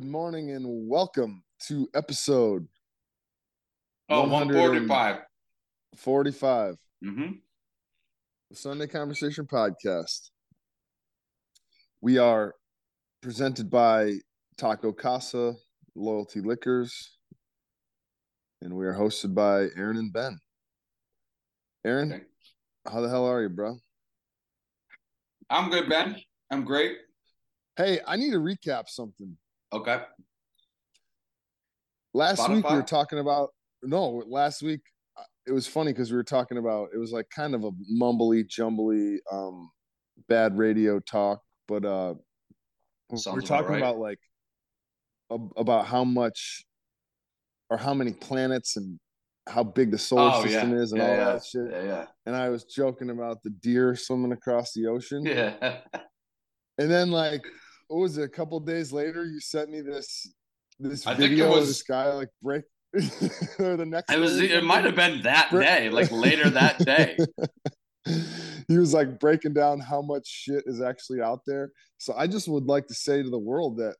Good morning and welcome to episode Oh, 145. 45 Mm-hmm. the Sunday Conversation Podcast. We are presented by Taco Casa, Loyalty Liquors, and we are hosted by Aaron and Ben. Aaron, Okay. how the hell are you, bro? I'm good, Ben. I'm great. Hey, I need to recap something. Okay. Last week we were talking about no, last week uh, it was funny because we were talking about it was like kind of a mumbly jumbly um bad radio talk, but uh Sounds we're about talking right. about like ab- about how much or how many planets and how big the solar Oh, system yeah. is and Yeah, all yeah. that shit. Yeah, And I was joking about the deer swimming across the ocean. Yeah. And then like what was it, a couple days later you sent me this this I think it video of was- this guy like break or the next It was. day It might have been that Bri- day, like later that day. he was like breaking down how much shit is actually out there. So I just would like to say to the world that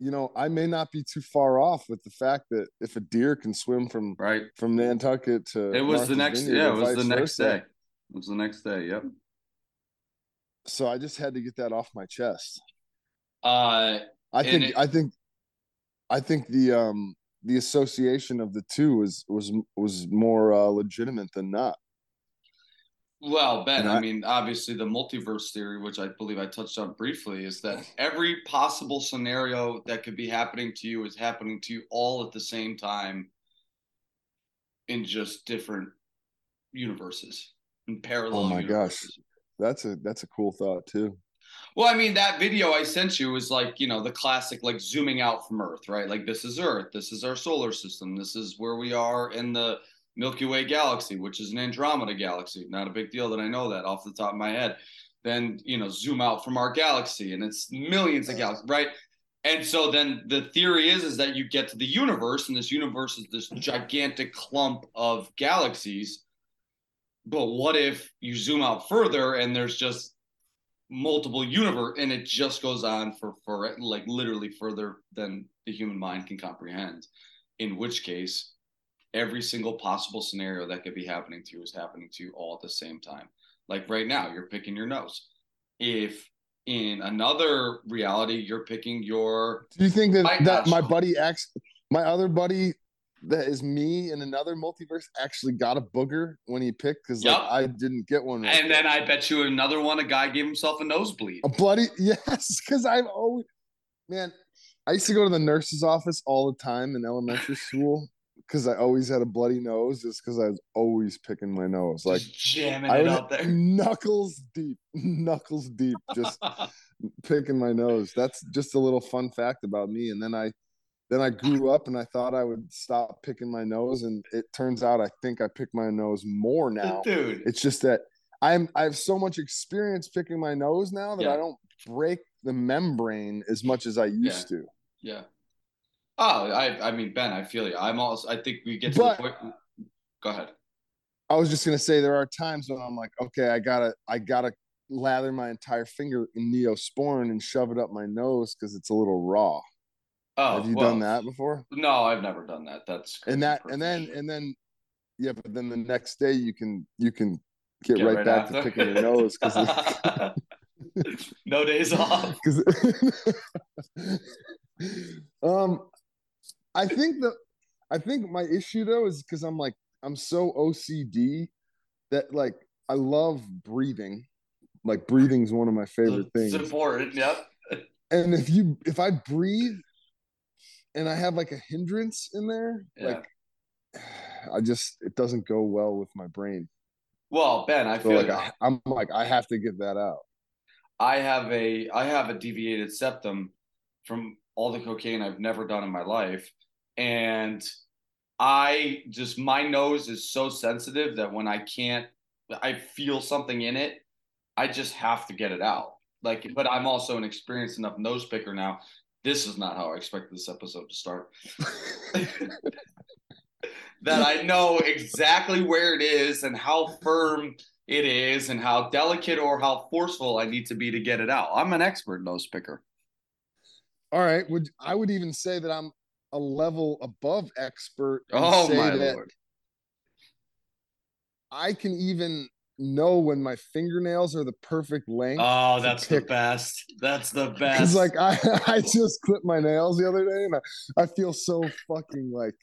you know, I may not be too far off with the fact that if a deer can swim from Right. from Nantucket to It was the next. Vineyard Yeah, it was the next versa. day. It was the next day. Yep. So I just had to get that off my chest. Uh, I think it- I think I think the um the association of the two was was was more uh, legitimate than not. well, Ben. I I- mean, obviously, the multiverse theory, which I believe I touched on briefly, is that every possible scenario that could be happening to you is happening to you all at the same time, in just different universes, in parallel. Oh my gosh. That's a that's a cool thought too. Well, I mean, that video I sent you was like, you know, the classic, like zooming out from Earth, right? Like, this is Earth. This is our solar system. This is where we are in the Milky Way galaxy, which is an Andromeda galaxy. Not a big deal that I know that off the top of my head. Then, you know, zoom out from our galaxy and it's millions of galaxies, right? And so then the theory is is that you get to the universe, and this universe is this gigantic clump of galaxies. But what if you zoom out further and there's just multiple universe and it just goes on for for like literally further than the human mind can comprehend? In which case every single possible scenario that could be happening to you is happening to you all at the same time. Like right now you're picking your nose. If in another reality you're picking your Do you think that My that gosh. my buddy acts my other buddy that is me in another multiverse actually got a booger when he picked because like I didn't get one. right and there. then i bet you another one a guy gave himself a nosebleed a bloody yes, because I've always man, I used to go to the nurse's office all the time in elementary school because I always had a bloody nose just because I was always picking my nose like just jamming I it out there knuckles deep, knuckles deep, just picking my nose. That's just a little fun fact about me. And then I then I grew up and I thought I would stop picking my nose. And it turns out I think I pick my nose more now. dude It's just that I'm I have so much experience picking my nose now that Yeah. I don't break the membrane as much as I used to. Yeah. Oh, I I mean Ben, I feel you. I'm also I think we get to But- the point. Go ahead. I was just gonna say there are times when I'm like, okay, I gotta I gotta lather my entire finger in neosporin and shove it up my nose because it's a little raw. Oh, have you well, done that before? No, I've never done that. That's and that and then and then yeah but then the next day you can you can get, Get right, back after. to picking your nose because no days off. um i think the i think my issue though is because i'm like i'm so ocd that like i love breathing like breathing is one of my favorite It's things important. Yep. and if you if i breathe and i have like a hindrance in there Yeah. like i just it doesn't go well with my brain Well, Ben, I so feel like. I, i'm like i have to get that out I have a I have a deviated septum from all the cocaine I've never done in my life, and I just my nose is so sensitive that when I can't, I feel something in it, I just have to get it out. Like, but I'm also an experienced enough nose picker now. This is not how I expected this episode to start. that I know exactly where it is and how firm it is and how delicate or how forceful I need to be to get it out. I'm an expert nose picker. all right. Would I would even say that I'm a level above expert. Oh my lord! I can even know when my fingernails are the perfect length. Oh, that's the best. That's the best. It's like I, I just clipped my nails the other day and I, I feel so fucking like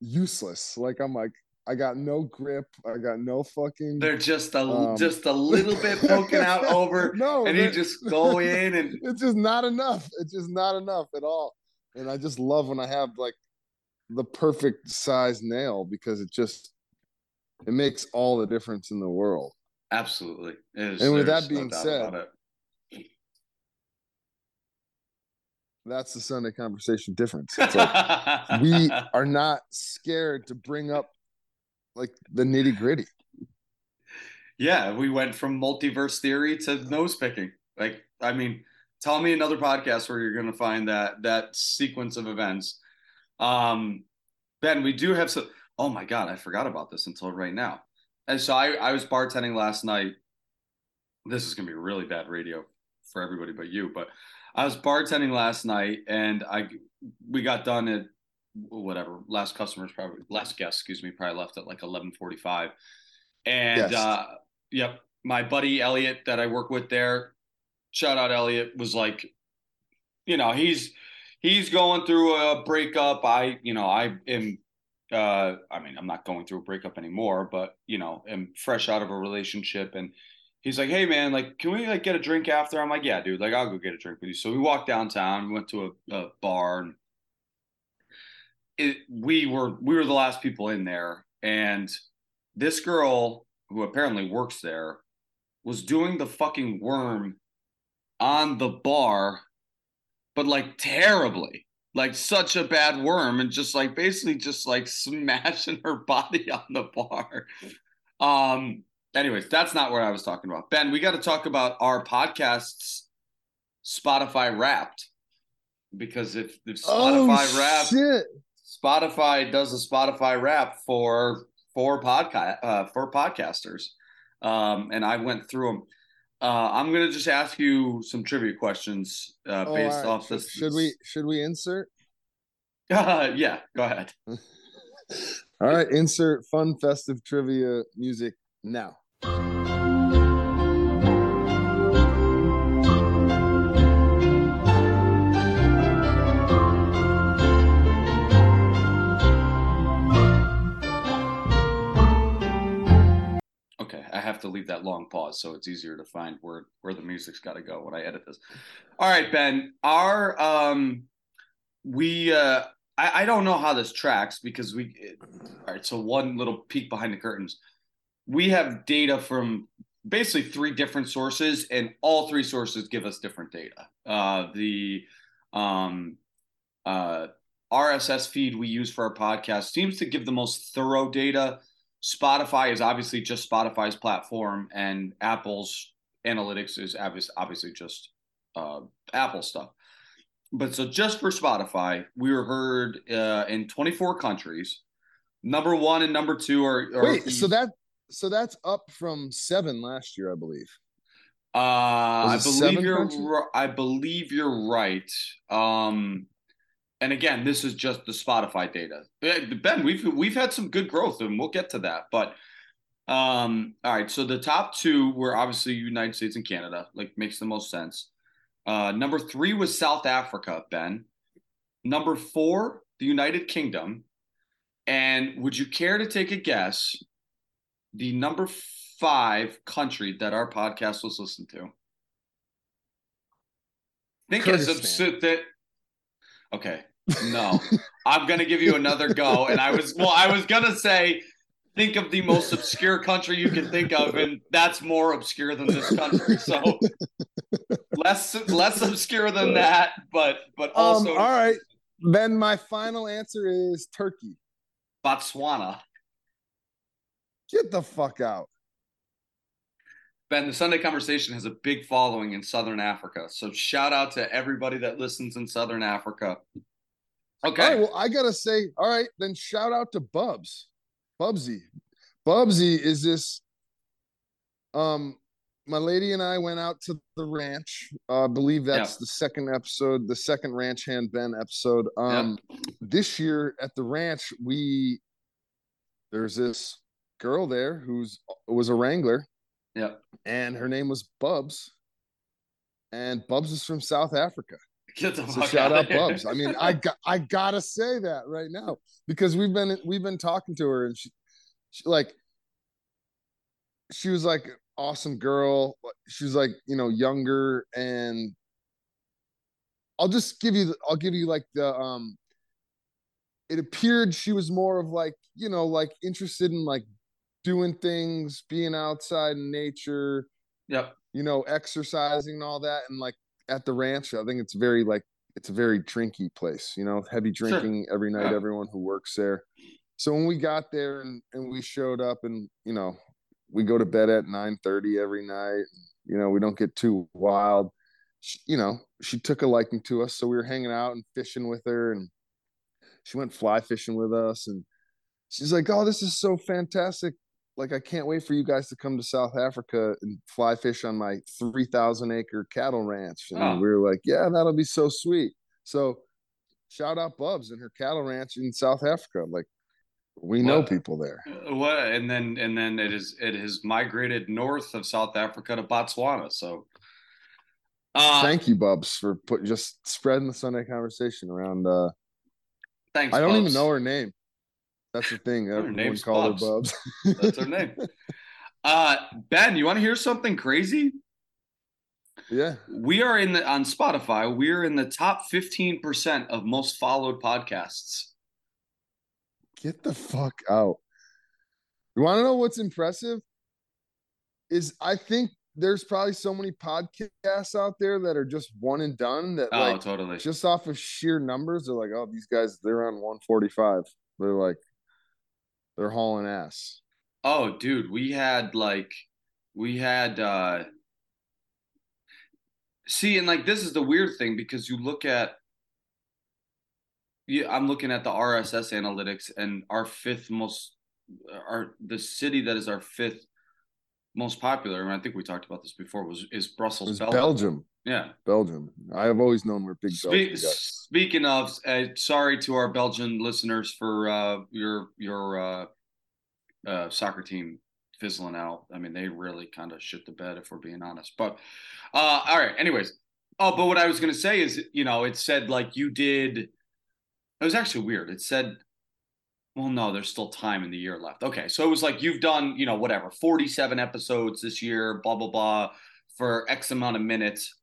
useless. Like I'm like, I got no grip. I got no fucking. They're just a um, just a little bit poking out over. no, and you just go in and it's just not enough. It's just not enough at all. And I just love when I have like the perfect size nail because it just it makes all the difference in the world. Absolutely. Is, and with that being said, that's the Sunday conversation difference. Like we are not scared to bring up like the nitty gritty. Yeah, we went from multiverse theory to nose picking. Like, I mean, tell me another podcast where you're going to find that that sequence of events. Um, ben, we do have some. Oh my god, I forgot about this until right now. And so I, I was bartending last night. This is gonna be really bad radio for everybody but you, but I was bartending last night and I we got done at whatever last customers probably last guest excuse me probably left at like 11:45 and yes. uh yep my buddy Elliot that I work with there shout out Elliot was like you know he's he's going through a breakup I you know I am uh, I mean, I'm not going through a breakup anymore, but you know, I'm fresh out of a relationship. And he's like, Hey man, like, can we like get a drink after? I'm like, yeah, dude, like I'll go get a drink with you. So we walked downtown, we went to a, a bar and it, we were, we were the last people in there. And this girl who apparently works there was doing the fucking worm on the bar, but like terribly like such a bad worm and just like basically just like smashing her body on the bar. Um, anyways, that's not what I was talking about. Ben, we got to talk about our podcasts Spotify wrapped. Because if, if Spotify oh, wrapped shit. Spotify does a Spotify wrap for for podcast uh, for podcasters. Um, and I went through them. Uh, I'm gonna just ask you some trivia questions uh, oh, based right. off this. Should we should we insert? Uh, yeah, go ahead. all right, insert fun festive trivia music now. Have to leave that long pause so it's easier to find where where the music's got to go when I edit this. All right, Ben. Our um, we uh, I I don't know how this tracks because we. All right, so one little peek behind the curtains. We have data from basically three different sources, and all three sources give us different data. Uh, the um, uh, RSS feed we use for our podcast seems to give the most thorough data Spotify is obviously just Spotify's platform, and Apple's analytics is obviously just uh, Apple stuff. But so just for Spotify, we were heard uh, in 24 countries. Number one and number two are, are wait. So that so that's up from seven last year, I believe. Uh, I believe you're. I believe you're right. Um, and again, this is just the Spotify data. Ben, we've we've had some good growth, and we'll get to that. But um, all right, so the top two were obviously United States and Canada, like makes the most sense. Uh, number three was South Africa, Ben. Number four, the United Kingdom. And would you care to take a guess the number five country that our podcast was listened to? Think Kurdistan. as that Okay. No. I'm gonna give you another go. And I was well, I was gonna say think of the most obscure country you can think of, and that's more obscure than this country. So less less obscure than that, but but um, also um, all right. Then my final answer is Turkey. Botswana. Get the fuck out. Ben, the Sunday Conversation has a big following in Southern Africa. So shout out to everybody that listens in Southern Africa. Okay. All right, well, I gotta say, all right, then shout out to Bubs. Bubsy. Bubsy is this um my lady and I went out to the ranch. Uh, I believe that's the second episode, the second Ranch Hand Ben episode. Um. This year at the ranch, we there's this girl there who's was a wrangler. Yeah, and her name was Bubs, and Bubs is from South Africa. Get the so shout out, out Bubs. I mean, I got I gotta say that right now because we've been we've been talking to her and she, she like she was like awesome girl. She was like, you know, younger and I'll just give you I'll give you like the um it appeared she was more of like, you know, like interested in like doing things, being outside in nature. Yep. You know, exercising and all that and like at the ranch, I think it's very like it's a very drinky place, you know, heavy drinking sure. every night, yeah. everyone who works there. So when we got there and, and we showed up and, you know, we go to bed at 9 30 every night. You know, we don't get too wild. She, you know, she took a liking to us. So we were hanging out and fishing with her and she went fly fishing with us. And she's like, Oh, this is so fantastic. Like, I can't wait for you guys to come to South Africa and fly fish on my 3,000 acre cattle ranch. And oh. we were like, Yeah, that'll be so sweet. So shout out Bubs and her cattle ranch in South Africa. Like, we know what, people there. What and then and then it is it has migrated north of South Africa to Botswana. So uh, thank you, Bubs, for put just spreading the Sunday conversation around. Uh, thanks. I don't Bubs. even know her name. That's the thing. Everyone called Bubs. her Bubs. That's her name. Uh, ben, you want to hear something crazy? Yeah. We are in the on Spotify. We're in the top 15% of most followed podcasts. Get the fuck out. You want to know what's impressive? Is I think there's probably so many podcasts out there that are just one and done that oh, like totally just off of sheer numbers, they're like, oh, these guys they're on 145. They're like they're hauling ass. Oh, dude, we had like we had uh see and like this is the weird thing because you look at yeah, I'm looking at the RSS analytics, and our fifth most, our the city that is our fifth most popular, and I think we talked about this before, was is Brussels, Belgium. Belgium. Yeah, Belgium. I have always known we're big Spe- Speaking of, uh, sorry to our Belgian listeners for uh, your your uh, uh, soccer team fizzling out. I mean, they really kind of shit the bed if we're being honest. But uh, all right, anyways. Oh, but what I was gonna say is, you know, it said like you did it was actually weird. It said, well, no, there's still time in the year left. Okay. So it was like you've done, you know, whatever, 47 episodes this year, blah, blah, blah, for X amount of minutes.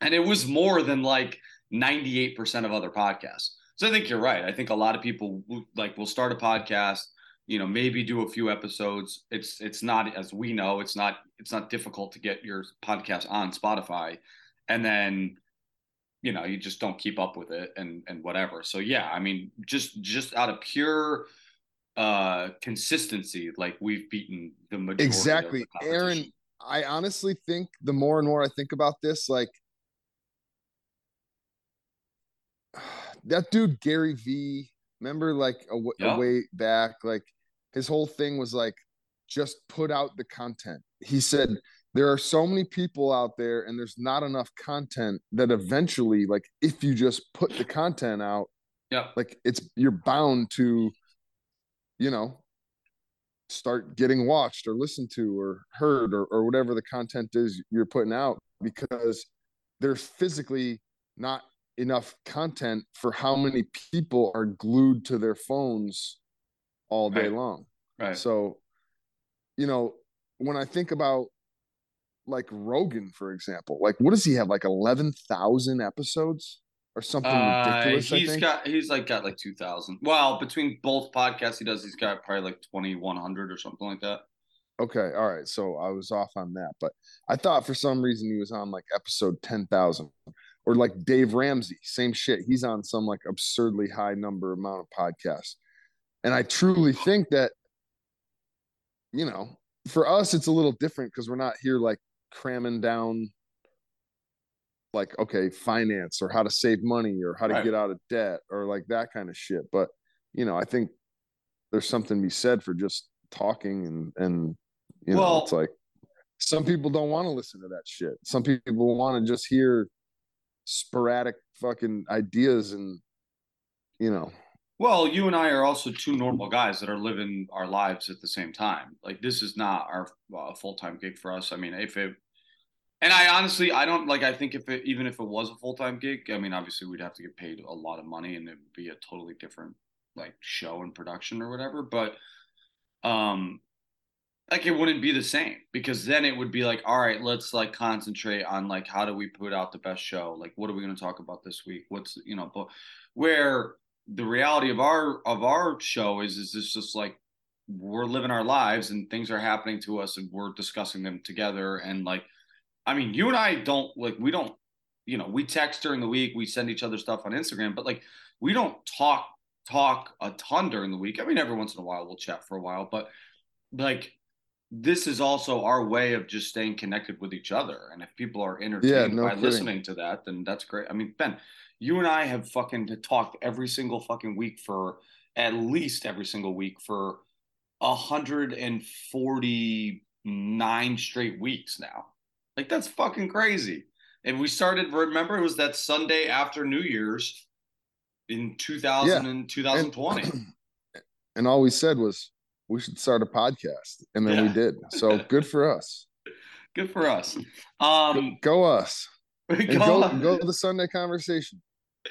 And it was more than like 98% of other podcasts. So I think you're right. I think a lot of people like will start a podcast, you know, maybe do a few episodes. It's it's not as we know, it's not it's not difficult to get your podcast on Spotify. And then you know you just don't keep up with it and and whatever so yeah i mean just just out of pure uh consistency like we've beaten the majority exactly the aaron i honestly think the more and more i think about this like that dude gary V. remember like a, yeah. a way back like his whole thing was like just put out the content he said there are so many people out there and there's not enough content that eventually like if you just put the content out yeah like it's you're bound to you know start getting watched or listened to or heard or, or whatever the content is you're putting out because there's physically not enough content for how many people are glued to their phones all day right. long right so you know when i think about like Rogan, for example. Like, what does he have? Like eleven thousand episodes or something uh, ridiculous? He's got he's like got like two thousand. Well, between both podcasts he does, he's got probably like twenty one hundred or something like that. Okay, all right. So I was off on that, but I thought for some reason he was on like episode ten thousand. Or like Dave Ramsey, same shit. He's on some like absurdly high number amount of podcasts. And I truly think that, you know, for us it's a little different because we're not here like cramming down like okay finance or how to save money or how to right. get out of debt or like that kind of shit but you know i think there's something to be said for just talking and and you well, know it's like some people don't want to listen to that shit. Some people want to just hear sporadic fucking ideas and you know. Well, you and I are also two normal guys that are living our lives at the same time. Like this is not our uh, full time gig for us. I mean, if it, and I honestly, I don't like. I think if it, even if it was a full time gig, I mean, obviously we'd have to get paid a lot of money, and it would be a totally different like show and production or whatever. But, um, like it wouldn't be the same because then it would be like all right let's like concentrate on like how do we put out the best show like what are we going to talk about this week what's you know but where the reality of our of our show is is this just like we're living our lives and things are happening to us and we're discussing them together and like i mean you and i don't like we don't you know we text during the week we send each other stuff on instagram but like we don't talk talk a ton during the week i mean every once in a while we'll chat for a while but like this is also our way of just staying connected with each other. And if people are entertained yeah, no by kidding. listening to that, then that's great. I mean, Ben, you and I have fucking talked every single fucking week for at least every single week for 149 straight weeks now. Like that's fucking crazy. And we started, remember, it was that Sunday after New Year's in 2000 yeah. and 2020. And, and all we said was, we should start a podcast and then yeah. we did so good for us good for us um go, go us go, go, go the sunday conversation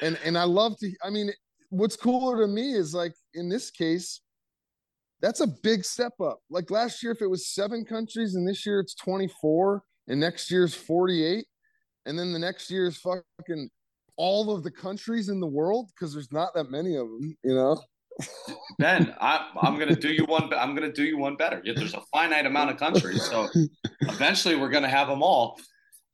and and i love to i mean what's cooler to me is like in this case that's a big step up like last year if it was seven countries and this year it's 24 and next year's 48 and then the next year's fucking all of the countries in the world because there's not that many of them you know Ben, I, going to do you one. I'm going to do you one better. There's a finite amount of countries, so eventually we're going to have them all.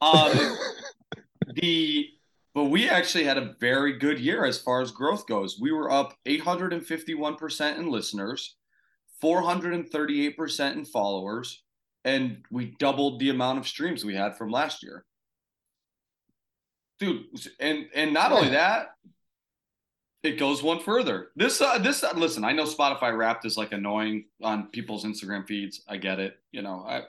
Um, the but we actually had a very good year as far as growth goes. We were up 851% in listeners, 438% in followers, and we doubled the amount of streams we had from last year. Dude, and and not only that, it goes one further. This, uh, this, uh, listen, I know Spotify Wrapped is like annoying on people's Instagram feeds. I get it. You know, I,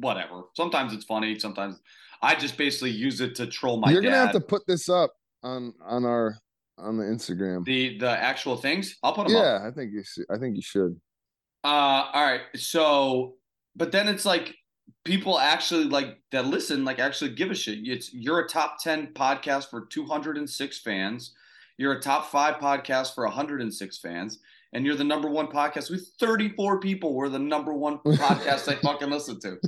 whatever. Sometimes it's funny. Sometimes I just basically use it to troll my. You're gonna have to put this up on on our on the Instagram. The the actual things. I'll put them. Yeah, up. I think you should. I think you should. Uh, all right. So, but then it's like people actually like that listen, like actually give a shit. It's you're a top ten podcast for 206 fans you're a top five podcast for 106 fans, and you're the number one podcast with 34 people. We're the number one podcast I fucking listen to.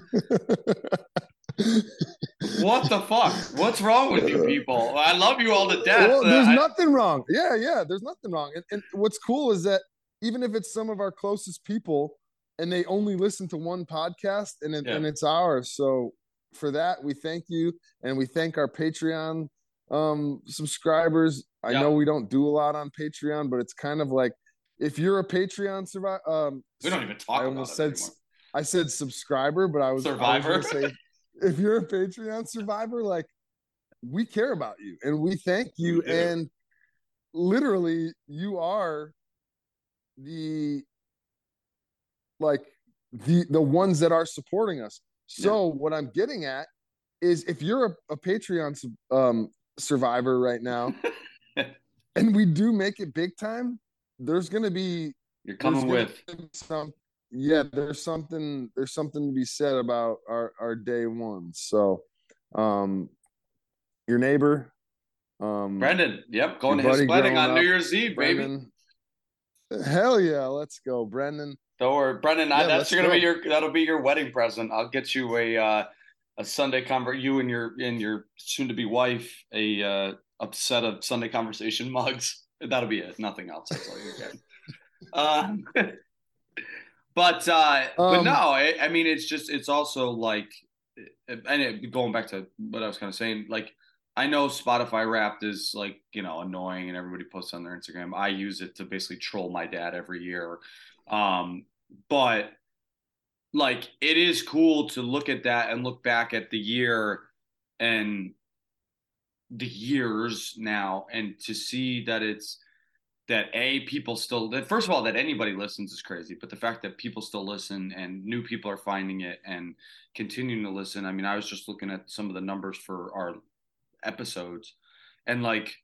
what the fuck? What's wrong with you people? I love you all to death. Well, there's uh, nothing wrong. Yeah, yeah, there's nothing wrong. And, and what's cool is that even if it's some of our closest people and they only listen to one podcast and, it, yeah. and it's ours. So for that, we thank you and we thank our Patreon um subscribers. I know we don't do a lot on Patreon, but it's kind of like if you're a Patreon survivor, um, we don't even talk. I almost said anymore. I said subscriber, but I was survivor. I was say, if you're a Patreon survivor, like we care about you and we thank you, and literally you are the like the the ones that are supporting us. So yeah. what I'm getting at is if you're a, a Patreon um, Survivor right now, and we do make it big time, there's gonna be you're coming with some yeah, there's something there's something to be said about our our day one. So um your neighbor, um Brendan, yep, going to his wedding on up, New Year's Eve, Brendan, baby. Hell yeah, let's go, Brendan. Don't worry, Brendan. Yeah, that's gonna go. be your that'll be your wedding present. I'll get you a uh a Sunday convert you and your and your soon to be wife a uh, a set of Sunday conversation mugs. That'll be it. Nothing else. That's all you get. um, but uh, um, but no, I, I, mean it's just it's also like and it, going back to what I was kind of saying, like I know Spotify Wrapped is like you know annoying and everybody posts on their Instagram. I use it to basically troll my dad every year, um, but like it is cool to look at that and look back at the year and the years now and to see that it's that a people still that first of all that anybody listens is crazy but the fact that people still listen and new people are finding it and continuing to listen. I mean i was just looking at some of the numbers for our episodes and like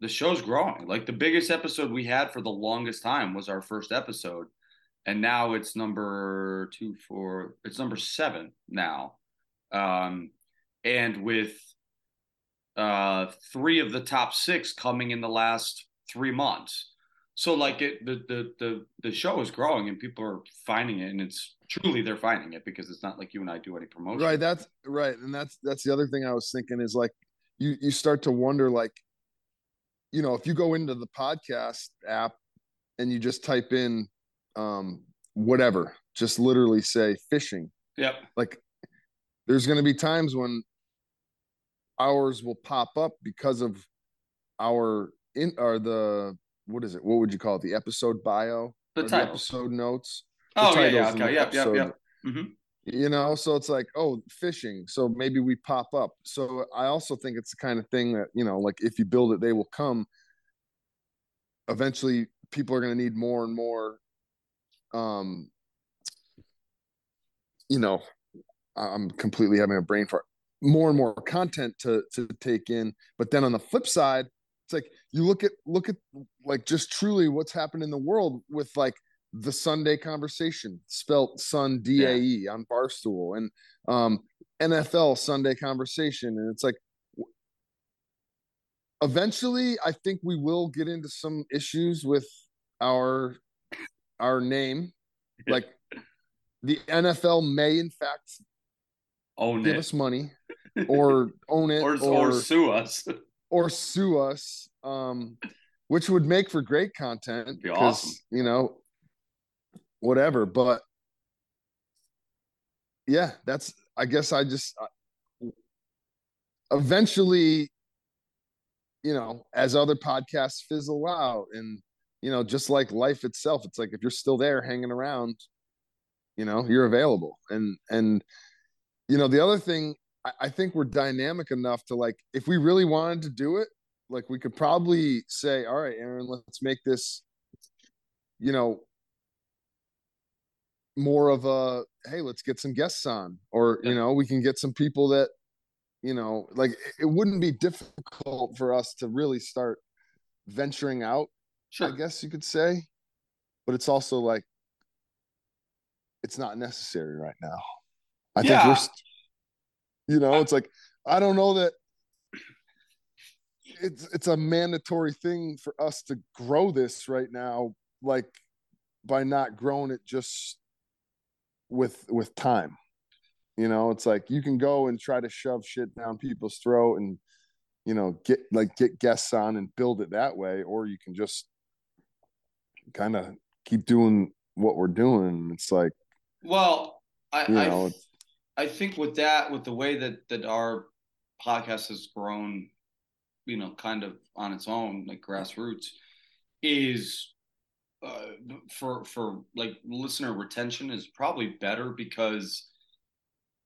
the show's growing like the biggest episode we had for the longest time was our first episode and now it's number two four it's number seven now um and with uh three of the top six coming in the last three months. So like it, the the the the show is growing and people are finding it, and it's truly they're finding it because it's not like you and I do any promotion. Right. That's right, and that's that's the other thing I was thinking is like you you start to wonder like, you know, if you go into the podcast app and you just type in um whatever, just literally say fishing. Yep. Like there's going to be times when ours will pop up because of our in are the what is it? What would you call it? The episode bio, the, the episode notes. Oh yeah, yeah, okay, yep, yep, yep. Mm-hmm. You know, so it's like, oh, fishing. So maybe we pop up. So I also think it's the kind of thing that you know, like if you build it, they will come. Eventually, people are going to need more and more. Um, you know, I'm completely having a brain fart. More and more content to to take in, but then on the flip side, it's like you look at look at like just truly what's happened in the world with like the Sunday conversation, spelt Sun D A E yeah. on Barstool, and um, NFL Sunday conversation, and it's like eventually I think we will get into some issues with our our name, like the NFL may in fact own give it. us money or own it or, or, or sue us or sue us, um, which would make for great content because awesome. you know whatever. But yeah, that's I guess I just uh, eventually, you know, as other podcasts fizzle out, and you know, just like life itself, it's like if you're still there hanging around, you know, you're available, and and you know the other thing I, I think we're dynamic enough to like if we really wanted to do it, like we could probably say, all right, Aaron, let's make this, you know, more of a hey, let's get some guests on, or you know, we can get some people that, you know, like it wouldn't be difficult for us to really start venturing out. Sure. I guess you could say, but it's also like it's not necessary right now. I yeah. think we're you know, it's like I don't know that it's it's a mandatory thing for us to grow this right now, like by not growing it just with with time. You know, it's like you can go and try to shove shit down people's throat and you know get like get guests on and build it that way, or you can just kind of keep doing what we're doing. It's like, well, I, you know, I, I think with that, with the way that that our podcast has grown, you know, kind of on its own, like grassroots, is uh, for for like listener retention is probably better because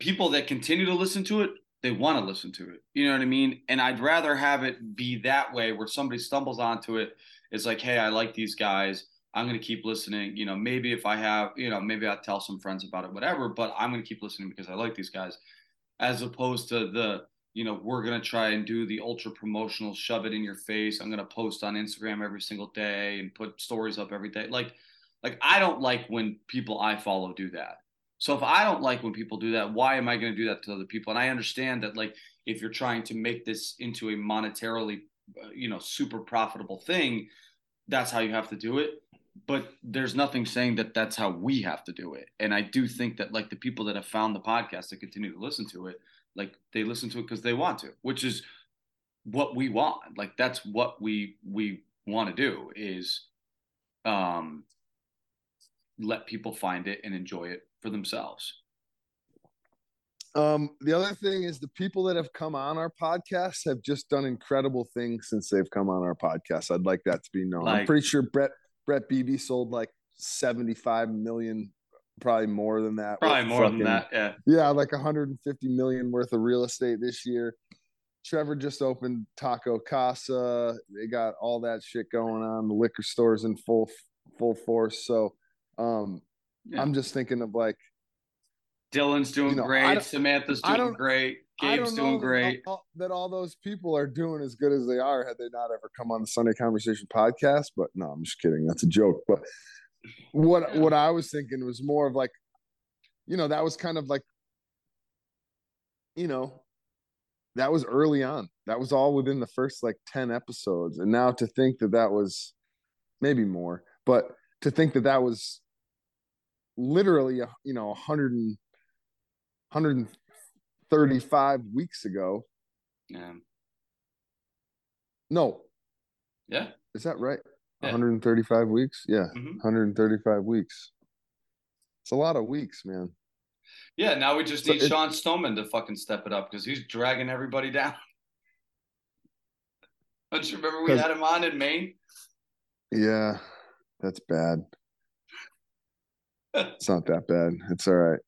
people that continue to listen to it they want to listen to it. You know what i mean? And i'd rather have it be that way where somebody stumbles onto it. It's like hey i like these guys. I'm going to keep listening. You know, maybe if I have, you know, maybe I'll tell some friends about it, whatever, but I'm going to keep listening because I like these guys, as opposed to the, you know, we're going to try and do the ultra promotional, shove it in your face. I'm going to post on Instagram every single day and put stories up every day. Like, like I don't like when people I follow do that. So if I don't like when people do that, why am I going to do that to other people? And I understand that, like, if you're trying to make this into a monetarily, uh, you know, super profitable thing, that's how you have to do it but there's nothing saying that that's how we have to do it. And I do think that like the people that have found the podcast that continue to listen to it, like they listen to it because they want to, which is what we want. Like that's what we we want to do is um let people find it and enjoy it for themselves. Um, the other thing is the people that have come on our podcast have just done incredible things since they've come on our podcast. I'd like that to be known. Like, I'm pretty sure Brett Brett Beebe sold like 75 million, probably more than that. Probably more fucking, than that. Yeah. Yeah. Like 150 million worth of real estate this year. Trevor just opened Taco Casa. They got all that shit going on. The liquor stores in full full force. So um Yeah. I'm just thinking of like Dylan's doing You know, great. Samantha's doing great. I Gabe's doing that great. all, that all those people are doing as good as they are had they not ever come on the Sunday Conversation podcast. But no, I'm just kidding. That's a joke. But what what I was thinking was more of like, you know, that was kind of like, you know, that was early on. That was all within the first like ten episodes, and now to think that that was maybe more, but to think that that was literally uh, you know 100 and 135 weeks ago Yeah. no Yeah. is that right Yeah. 135 weeks yeah Mhm. 135 weeks it's a lot of weeks man Yeah. Now we just So need it- Sean Stoneman to fucking step it up because he's dragging everybody down. Don't you remember we had him on in Maine? yeah that's bad it's not that bad it's all right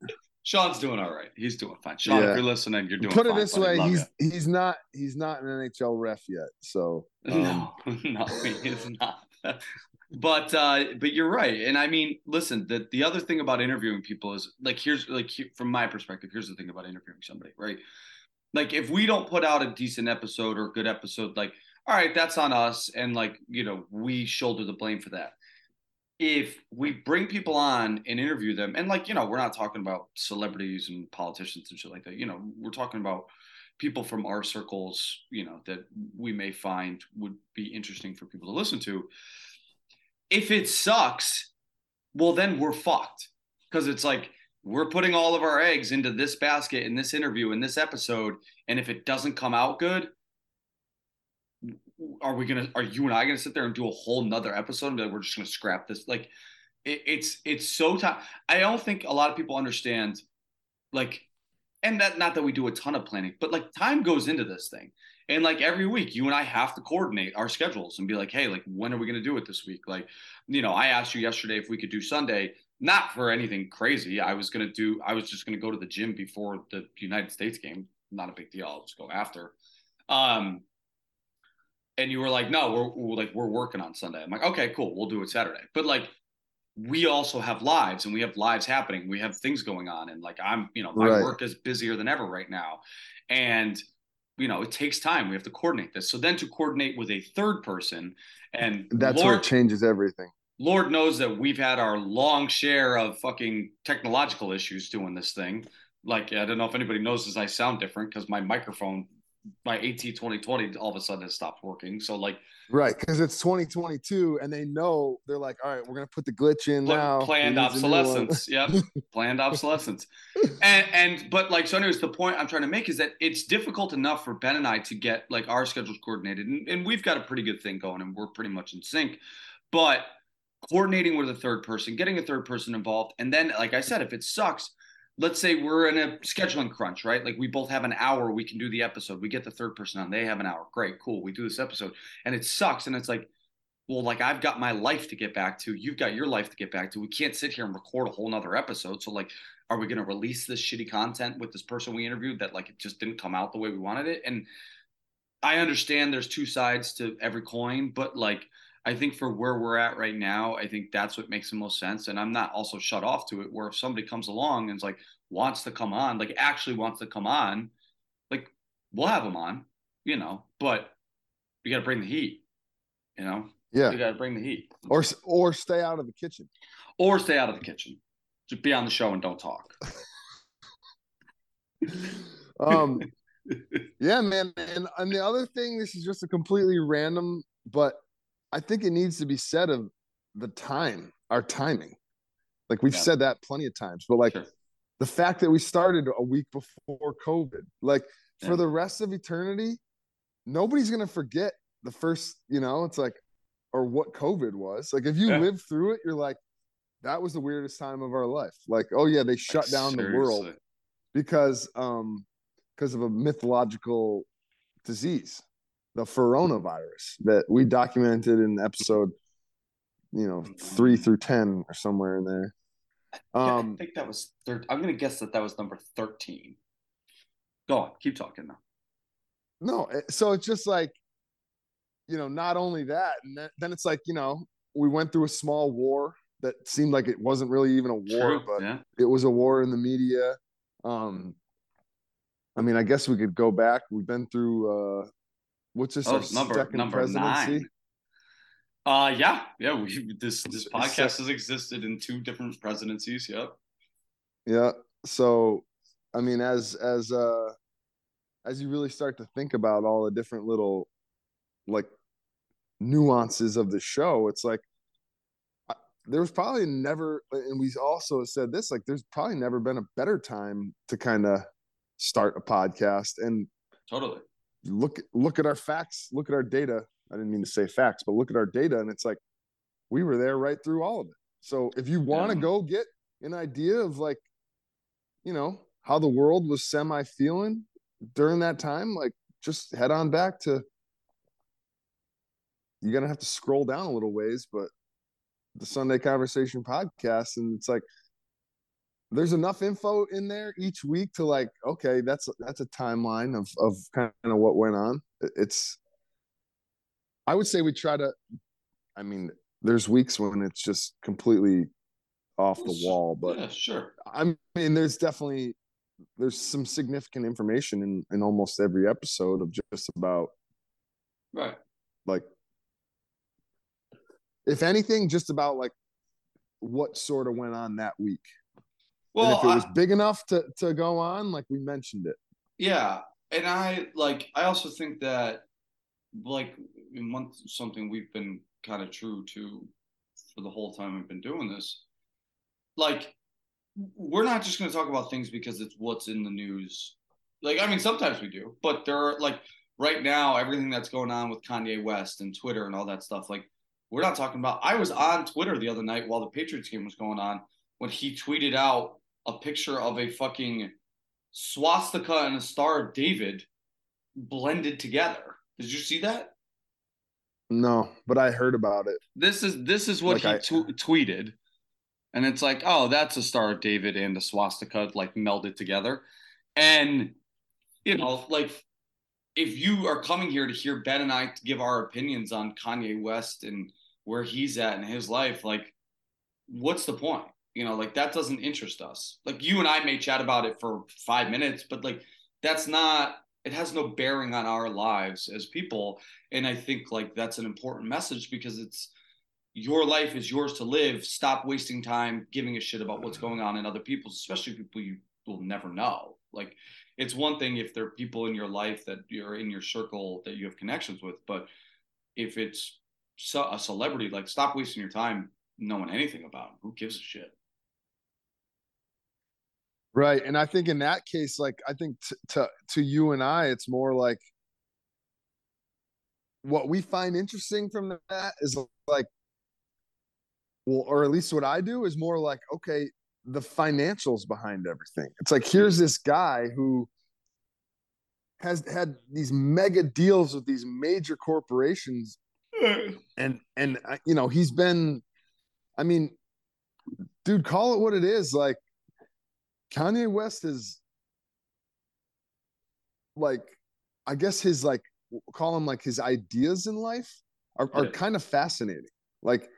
Sean's doing all right. He's doing fine. Sean, Yeah. if you're listening, you're doing put it fine, this way he's ya. he's not he's not an nhl ref yet so um, no, no, he is not. but uh, but you're right, and I mean, listen. The the other thing about interviewing people is like here's like from my perspective. Here's the thing about interviewing somebody, right? Like if we don't put out a decent episode or a good episode, like all right, that's on us, and like you know we shoulder the blame for that. If we bring people on and interview them, and like you know, we're not talking about celebrities and politicians and shit like that. You know, we're talking about people from our circles, you know, that we may find would be interesting for people to listen to. If it sucks, well, then we're fucked because it's like we're putting all of our eggs into this basket in this interview in this episode, and if it doesn't come out good, are we gonna? Are you and I gonna sit there and do a whole nother episode and be like, we're just gonna scrap this? Like, it, it's it's so time. I don't think a lot of people understand, like and that not that we do a ton of planning, but like time goes into this thing. And like every week, you and I have to coordinate our schedules and be like, hey, like when are we gonna do it this week? Like, you know, I asked you yesterday if we could do Sunday, not for anything crazy. I was gonna do, I was just gonna go to the gym before the United States game. Not a big deal. I'll just go after. Um, and you were like, no, we're, we're like we're working on Sunday. I'm like, okay, cool, we'll do it Saturday. But like we also have lives and we have lives happening. We have things going on. And like I'm, you know, my Right. work is busier than ever right now. And you know, it takes time. We have to coordinate this. So then to coordinate with a third person, and that's where Lord, it changes everything Lord knows that we've had our long share of fucking technological issues doing this thing. Like I don't know if anybody knows as I sound different because my microphone, my AT 2020, all of a sudden has stopped working. So like right because it's 2022 and they know they're like all right we're gonna put the glitch in Pla- now planned He needs a new one. obsolescence. yep, planned obsolescence. And and but like so, anyways, the point I'm trying to make is that it's difficult enough for Ben and I to get like our schedules coordinated, and, and we've got a pretty good thing going, and we're pretty much in sync. But coordinating with a third person, getting a third person involved, and then like I said, if it sucks. Let's say we're in a scheduling crunch, right? Like we both have an hour, we can do the episode. We get the third person on, they have an hour. Great, cool. We do this episode, and it sucks. And it's like, well, like I've got my life to get back to. You've got your life to get back to. We can't sit here and record a whole nother episode. So like, are we going to release this shitty content with this person we interviewed that like it just didn't come out the way we wanted it? And I understand there's two sides to every coin, but like I think for where we're at right now, I think that's what makes the most sense. And I'm not also shut off to it where if somebody comes along and is like wants to come on, like actually wants to come on, like we'll have them on, you know, but you got to bring the heat, you know, yeah you got to bring the heat or or stay out of the kitchen or stay out of the kitchen. Just be on the show and don't talk. um yeah man and, and the other thing this is just a completely random but i think it needs to be said of the time our timing like we've Yeah. said that plenty of times but like Sure. the fact that we started a week before covid like Yeah. for the rest of eternity nobody's gonna forget the first you know it's like or what covid was like if you Yeah. live through it you're like that was the weirdest time of our life like oh yeah they shut Like, down the world because um because of a mythological disease the coronavirus that we documented in episode you know 3 through 10 or somewhere in there Yeah, I um think that was third. I'm gonna guess that that was number thirteen. Go on, keep talking now. no, eh, so it's just like, you know, not only that, and then, then it's like, you know, we went through a small war that seemed like it wasn't really even a war, True, but yeah. it was a war in the media. Um, I mean, I guess we could go back. We've been through uh, what's this? Oh, number second number presidency. nine. Uh yeah, yeah. We this this podcast has existed in two different presidencies. Yep. Yeah. So, I mean, as as uh as you really start to think about all the different little like nuances of the show, it's like I- there was probably never, and we also said this, like there's probably never been a better time to kind of start a podcast and Totally. Look look at our facts, look at our data. I didn't mean to say facts, but look at our data, and it's like we were there right through all of it. So if you want to Yeah. go get an idea of like, you know, how the world was semi feeling during that time, like just head on back to. You're gonna have to scroll down a little ways, but the Sunday Conversation podcast, and it's like there's enough info in there each week to like okay that's that's a timeline of of kind of what went on it's i would say we try to i mean there's weeks when it's just completely off the wall but yeah, sure. i mean there's definitely there's some significant information in in almost every episode of just about Right. like if anything just about like what sort of went on that week Well, and if it I- was big enough to to go on, like we mentioned it. Yeah, and I like. I also think that, like, in one something we've been kind of true to for the whole time we've been doing this. Like, we're not just going to talk about things because it's what's in the news. Like, I mean, sometimes we do, but there are like right now everything that's going on with Kanye West and Twitter and all that stuff. Like, we're not talking about. I was on Twitter the other night while the Patriots game was going on when he tweeted out a picture of a fucking swastika and a Star of David blended together. Did you see that? No, but I heard about it. This is this is what Like he I- tw- tweeted, and it's like, oh, that's a Star of David and a swastika like melded together, and you know, like if you are coming here to hear Ben and I give our opinions on Kanye West and where he's at in his life, like, what's the point? You know, like that doesn't interest us. Like you and I may chat about it for five minutes, but like that's not. It has no bearing on our lives as people, and I think like that's an important message because it's your life is yours to live. Stop wasting time giving a shit about what's going on in other people's, especially people you will never know. Like it's one thing if there are people in your life that you're in your circle that you have connections with, but if it's a celebrity, like stop wasting your time knowing anything about them. Who gives a shit? Right. And I think in that case, like I think t- to to you and I, it's more like what we find interesting from that is like well, or at least what I do is more like, okay, the financials behind everything. It's like here's this guy who has had these mega deals with these major corporations and and uh, you know he's been i mean dude call it what it is like kanye west is like i guess his like call him like his ideas in life are, are Yeah. kind of fascinating like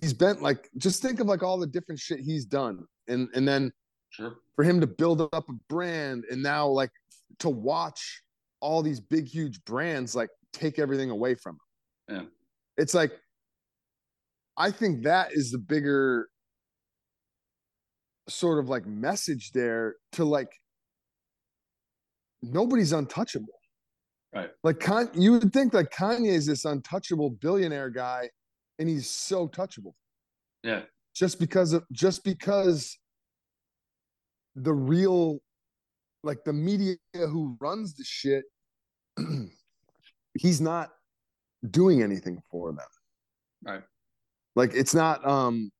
he's been like just think of like all the different shit he's done and and then Sure. for him to build up a brand and now like to watch all these big huge brands like take everything away from him. Yeah. It's like I think that is the bigger sort of like message there to like nobody's untouchable. Right. Like Con- you would think like Kanye is this untouchable billionaire guy and he's so touchable Yeah. just because of just because the real like the media who runs the shit he's not doing anything for them Right. like it's not um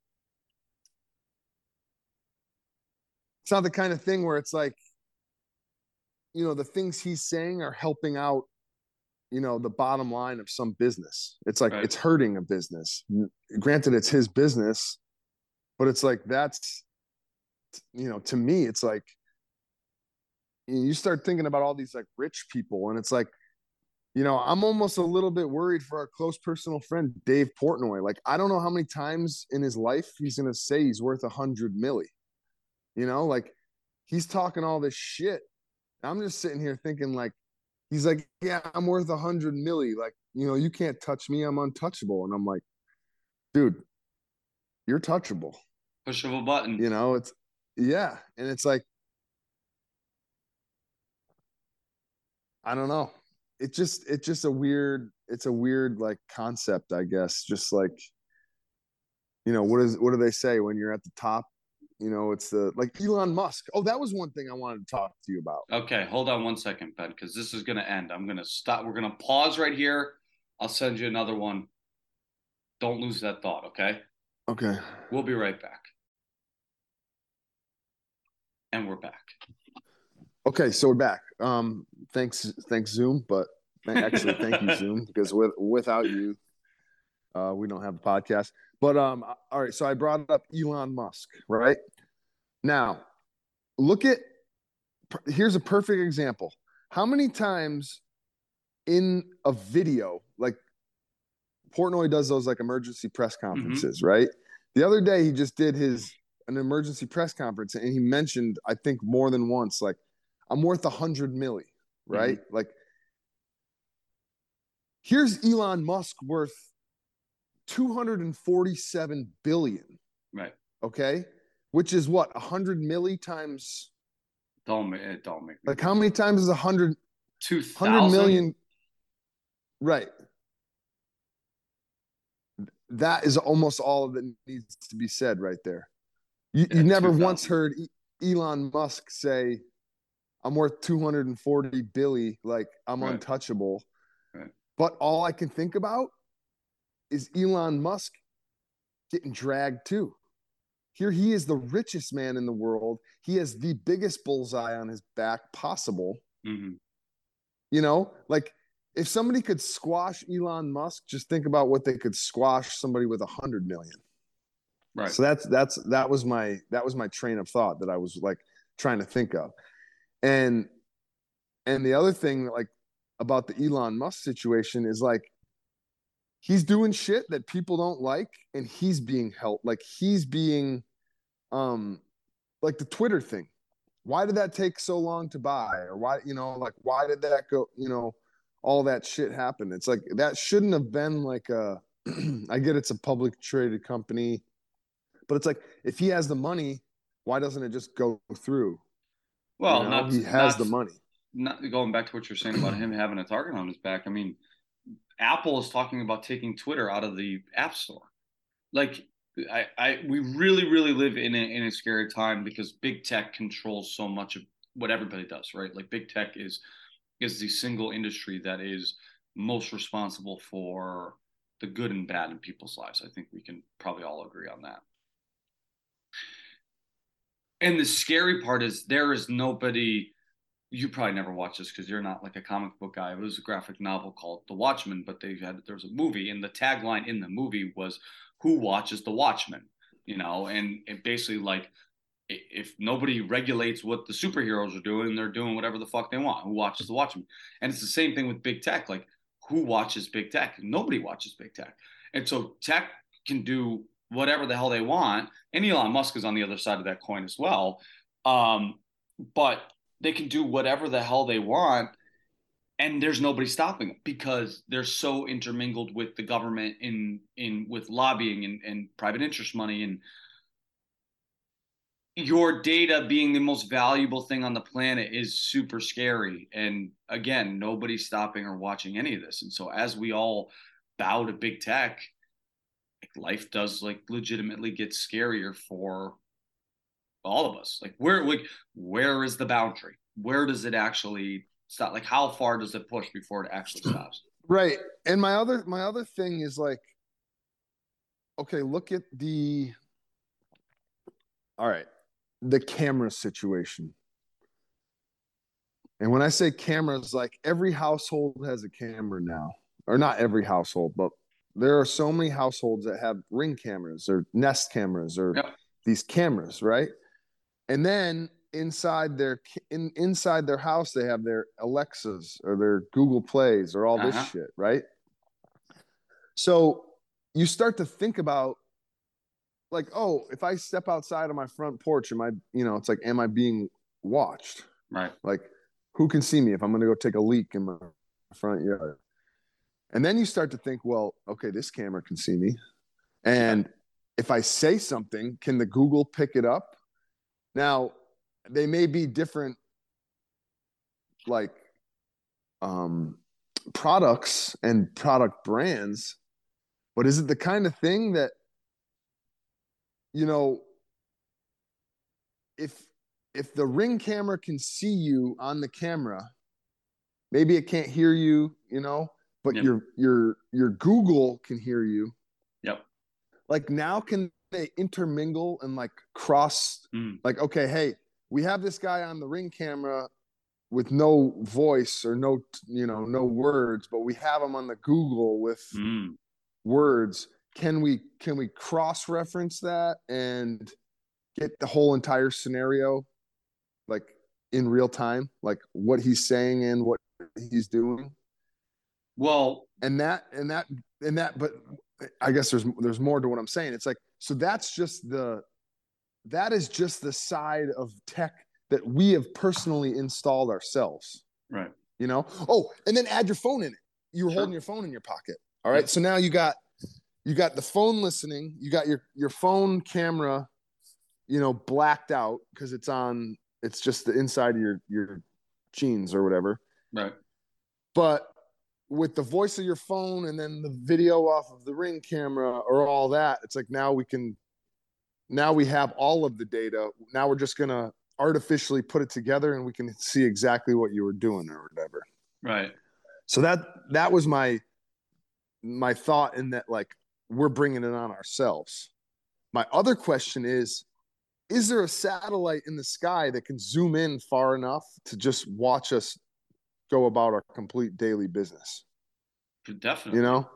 it's not the kind of thing where it's like you know the things he's saying are helping out you know the bottom line of some business it's like Right. it's hurting a business granted it's his business but it's like that's you know to me it's like you start thinking about all these like rich people and it's like you know, I'm almost a little bit worried for our close personal friend Dave Portnoy. Like, I don't know how many times in his life he's gonna say he's worth a hundred milli. You know, like he's talking all this shit. I'm just sitting here thinking, like, he's like, Yeah, I'm worth a hundred milli. Like, you know, you can't touch me, I'm untouchable. And I'm like, dude, you're touchable. Push of a button. You know, it's yeah. And it's like, I don't know it just it's just a weird it's a weird like concept i guess just like you know what is what do they say when you're at the top you know it's the like elon musk. Oh that was one thing i wanted to talk to you about. Okay hold on one second ben because this is going to end. I'm going to stop we're going to pause right here. I'll send you another one. Don't lose that thought okay? Okay. We'll be right back. And we're back. Okay, so we're back. Um, thanks, thanks Zoom, but actually, thank you Zoom because with without you, uh, we don't have a podcast. But um, all right, so I brought up Elon Musk, right? Now, look at here's a perfect example. How many times in a video, like Portnoy does those like emergency press mm-hmm. conferences, mm-hmm. right? The other day he just did his an emergency press conference and he mentioned, I think more than once, like I'm worth a hundred milli, right? Mm-hmm. Like here's Elon Musk worth 247 billion. Right. Okay. Which is what, a hundred milli times don't make it don't make like how many times is a hundred two hundred million right. That is almost all that needs to be said right there. You, yeah, you never once heard Elon Musk say I'm worth 240 billy. Like I'm right. untouchable. Right. But all I can think about is Elon Musk getting dragged too. Here he is, the richest man in the world. He has the biggest bullseye on his back possible. Mm-hmm. You know, like if somebody could squash Elon Musk, just think about what they could squash somebody with a hundred million. Right. So that's that's that was my that was my train of thought that I was like trying to think of. And and the other thing like about the Elon Musk situation is like he's doing shit that people don't like and he's being held like he's being um like the Twitter thing. Why did that take so long to buy or why you know like why did that go you know all that shit happen? It's like that shouldn't have been like a I get it's a public traded company but it's like if he has the money why doesn't it just go through well, you know, not, he has not, the money. Not going back to what you're saying about him having a target on his back. I mean, Apple is talking about taking Twitter out of the App Store. Like, I, I we really, really live in a, in a scary time because big tech controls so much of what everybody does, right? Like, big tech is is the single industry that is most responsible for the good and bad in people's lives. I think we can probably all agree on that. And the scary part is there is nobody. You probably never watched this because you're not like a comic book guy. It was a graphic novel called The Watchmen, but they had there was a movie, and the tagline in the movie was "Who watches The Watchmen?" You know, and it basically like if nobody regulates what the superheroes are doing, they're doing whatever the fuck they want. Who watches The Watchmen? And it's the same thing with big tech. Like, who watches big tech? Nobody watches big tech. And so tech can do whatever the hell they want. And Elon Musk is on the other side of that coin as well. Um, but they can do whatever the hell they want. And there's nobody stopping them because they're so intermingled with the government in in with lobbying and, and private interest money and your data being the most valuable thing on the planet is super scary. And again, nobody's stopping or watching any of this. And so as we all bow to big tech, life does like legitimately get scarier for all of us. Like where like where is the boundary? Where does it actually stop? Like how far does it push before it actually stops? Right. And my other my other thing is like okay, look at the all right, the camera situation. And when I say cameras, like every household has a camera now, or not every household, but there are so many households that have ring cameras or nest cameras or yep. these cameras, right? And then inside their in inside their house they have their Alexas or their Google Plays or all this Uh-huh. shit, right? So you start to think about like, oh, if I step outside of my front porch, am I, you know, it's like, am I being watched? Right. Like, who can see me if I'm going to go take a leak in my front yard? And then you start to think, well, okay, this camera can see me. And if I say something, can the Google pick it up? Now, they may be different, like, um, products and product brands, but is it the kind of thing that, you know, if if the ring camera can see you on the camera, maybe it can't hear you, you know, but Yep. your your your Google can hear you. Yep. Like now can they intermingle and like cross Mm. like okay, hey, we have this guy on the ring camera with no voice or no you know no words, but we have him on the Google with Mm. words. Can we can we cross reference that and get the whole entire scenario like in real time, like what he's saying and what he's doing? Well, and that and that and that but i guess there's there's more to what i'm saying it's like so that's just the that is just the side of tech that we have personally installed ourselves. Right. you know? Oh and then add your phone in it. You're Sure. holding your phone in your pocket. All right? So now you got you got the phone listening. You got your your phone camera you know blacked out because it's on it's just the inside of your your jeans or whatever. Right. but with the voice of your phone and then the video off of the ring camera or all that it's like now we can now we have all of the data. Now we're just going to artificially put it together and we can see exactly what you were doing or whatever. Right. so that that was my my thought in that like we're bringing it on ourselves. My other question is is there a satellite in the sky that can zoom in far enough to just watch us go about our complete daily business. Definitely. you know?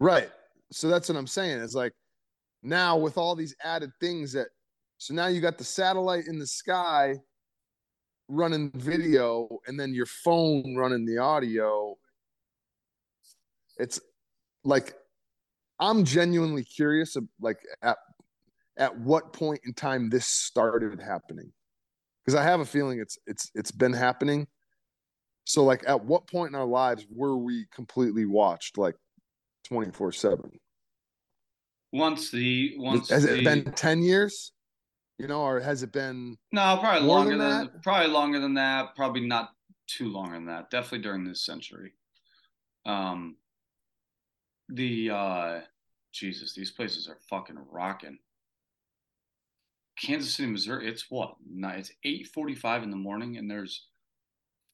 Right. So that's what i'm saying. It's like now with all these added things that so now you got the satellite in the sky running video and then your phone running the audio. It's like i'm genuinely curious of like at at what point in time this started happening. Because i have a feeling it's it's it's been happening so like at what point in our lives were we completely watched like 24 7 Once the once has the, it been 10 years you know or has it been no, probably longer than than, probably longer than that. Probably not too long than that. Definitely during this century. Um. The uh, Jesus, these places are fucking rocking. Kansas City, Missouri. It's what? It's eight forty-five in the morning, and there's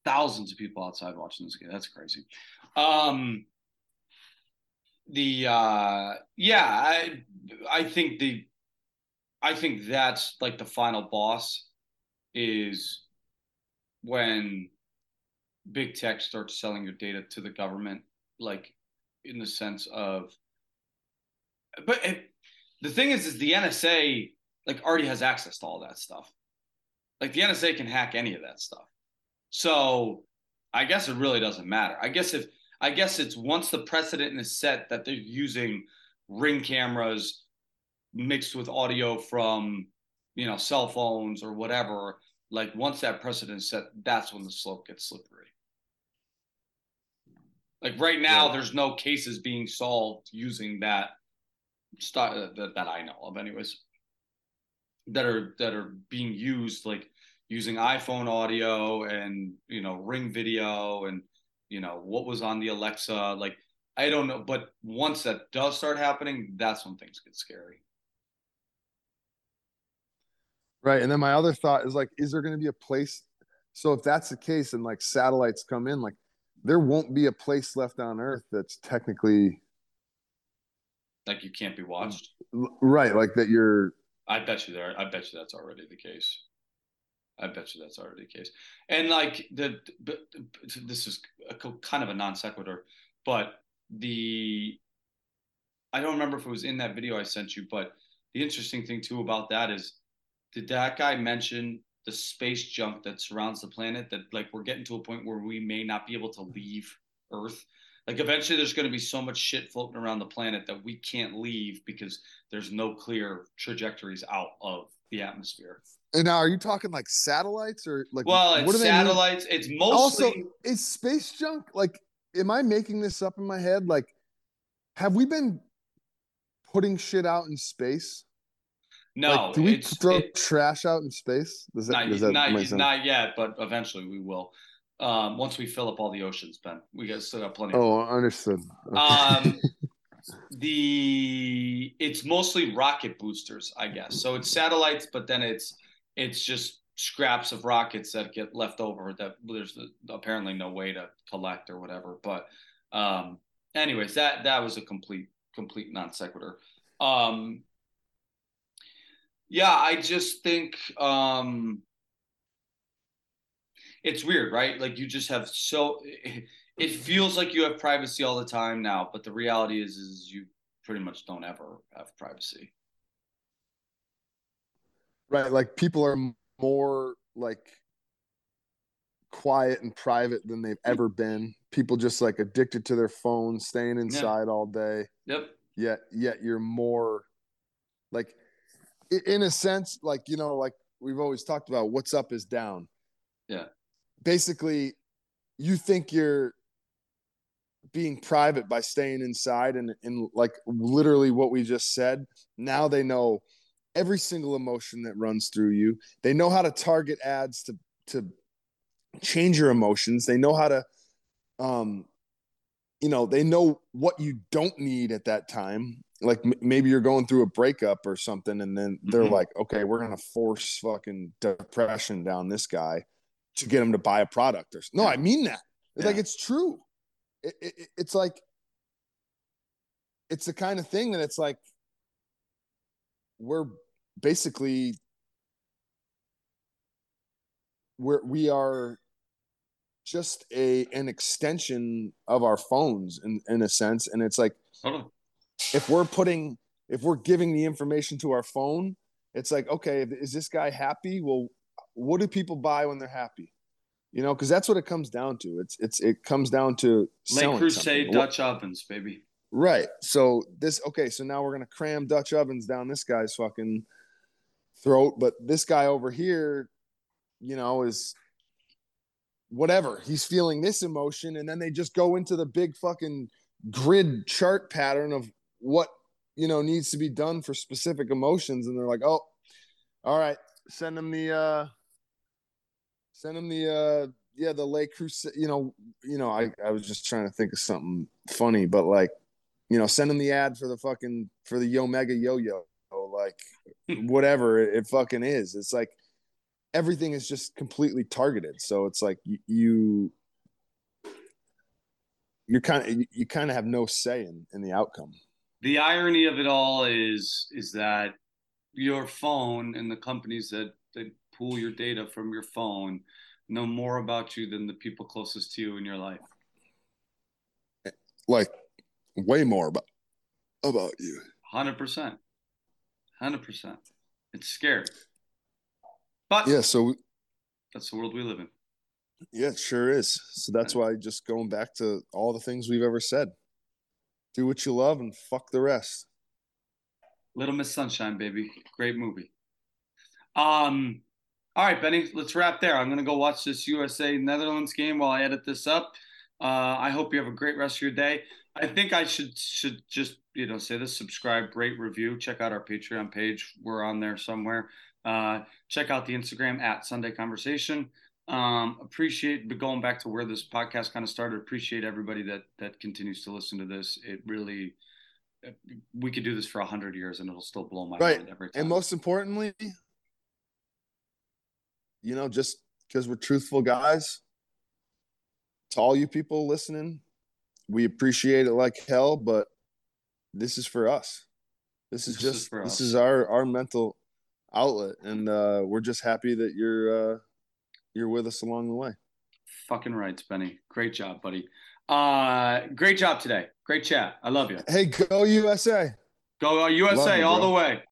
thousands of people outside watching this game. That's crazy. Um, the uh, yeah, I I think the I think that's like the final boss is when big tech starts selling your data to the government, like in the sense of. But it, the thing is, is the NSA like already has access to all that stuff. Like the NSA can hack any of that stuff. So I guess it really doesn't matter. I guess if I guess it's once the precedent is set that they're using ring cameras mixed with audio from you know cell phones or whatever. Like once that precedent is set, that's when the slope gets slippery. Like right now, Yeah. there's no cases being solved using that stuff that, that I know of, anyways. That are that are being used like using iPhone audio and you know ring video and you know what was on the Alexa like I don't know but once that does start happening that's when things get scary. Right and then my other thought is like is there going to be a place so if that's the case and like satellites come in like there won't be a place left on earth that's technically like you can't be watched? Right like that you're I bet you there I bet you that's already the case I bet you that's already the case and like the but this is a kind of a non sequitur but the I don't remember if it was in that video I sent you but the interesting thing too about that is did that guy mention the space junk that surrounds the planet that like we're getting to a point where we may not be able to leave Earth. Like eventually there's going to be so much shit floating around the planet that we can't leave because there's no clear trajectories out of the atmosphere. And now, are you talking like satellites or like? Well, it's what they satellites. It's mostly Also, is space junk like? Am I making this up in my head? Like, have we been putting shit out in space? no. like, do we it's, throw it- trash out in space? Does that, not, does that not, make sense? not yet, but eventually we will. Um, once we fill up all the oceans, Ben, we got still got plenty. of oh, understood. Okay. Um, the it's mostly rocket boosters, I guess. So it's satellites, but then it's it's just scraps of rockets that get left over that there's apparently no way to collect or whatever. But um, anyways, that that was a complete complete non sequitur. Um, yeah, I just think um, it's weird, right? Like you just have so it feels like you have privacy all the time now, but the reality is is you pretty much don't ever have privacy. Right, like people are more like quiet and private than they've hmm. ever been. People just like addicted to their phones, staying inside all day. Yep. yet yet you're more like in a sense like you know like we've always talked about what's up is down Yeah. basically you think you're being private by staying inside and and like literally what we just said now they know every single emotion that runs through you. They know how to target ads to to change your emotions. They know how to um you know they know what you don't need at that time. Like m- maybe you're going through a breakup or something and then they're Mhm. like okay we're gonna force fucking depression down this guy to get him to buy a product or no Yeah. i mean that. It's like it's true. It, it- it's like it's the kind of thing that it's like we're basically we're we are just a an extension of our phones in in a sense and it's like Totally. if we're putting if we're giving the information to our phone it's like okay is this guy happy well what do people buy when they're happy you know because that's what it comes down to it's it's it comes down to Lake selling Crusade something. What- Dutch ovens, baby. Right. So this okay so now we're gonna cram dutch ovens down this guy's fucking throat but this guy over here you know is whatever. He's feeling this emotion and then they just go into the big fucking grid chart pattern of what you know needs to be done for specific emotions and they're like oh all right send them the uh send them the uh yeah the Le Creuset you know you know i i was just trying to think of something funny but like you know send them the ad for the fucking for the yo mega yo-yo like whatever it, fucking is. It's like everything is just completely targeted. So it's like you, you you're kind of you kind of have no say in, in the outcome. The irony of it all is is that your phone and the companies that that pool your data from your phone know more about you than the people closest to you in your life. like way more about about you Hundred percent. Hundred percent. It's scary. But yeah so that's the world we live in. yeah it sure is so that's why just going back to all the things we've ever said do what you love and fuck the rest Little Miss Sunshine, baby. Great movie. Um, all right, Benny, let's wrap there. I'm gonna go watch this USA Netherlands game while I edit this up. Uh, I hope you have a great rest of your day. I think I should should just you know say this: subscribe, rate, review. Check out our Patreon page. We're on there somewhere. Uh, check out the Instagram at Sunday Conversation. Um, appreciate going back to where this podcast kind of started. Appreciate everybody that that continues to listen to this. It really we could do this for a hundred years and it'll still blow my Right. mind every time. and most importantly you know just because we're truthful guys to all you people listening we appreciate it like hell but this is for us this is This just for this is our our mental outlet and uh we're just happy that you're uh you're with us along the way Fucking right, Benny. Great job, buddy. Uh, great job today. Great chat. I love you. hey go usa Go USA you, all the way.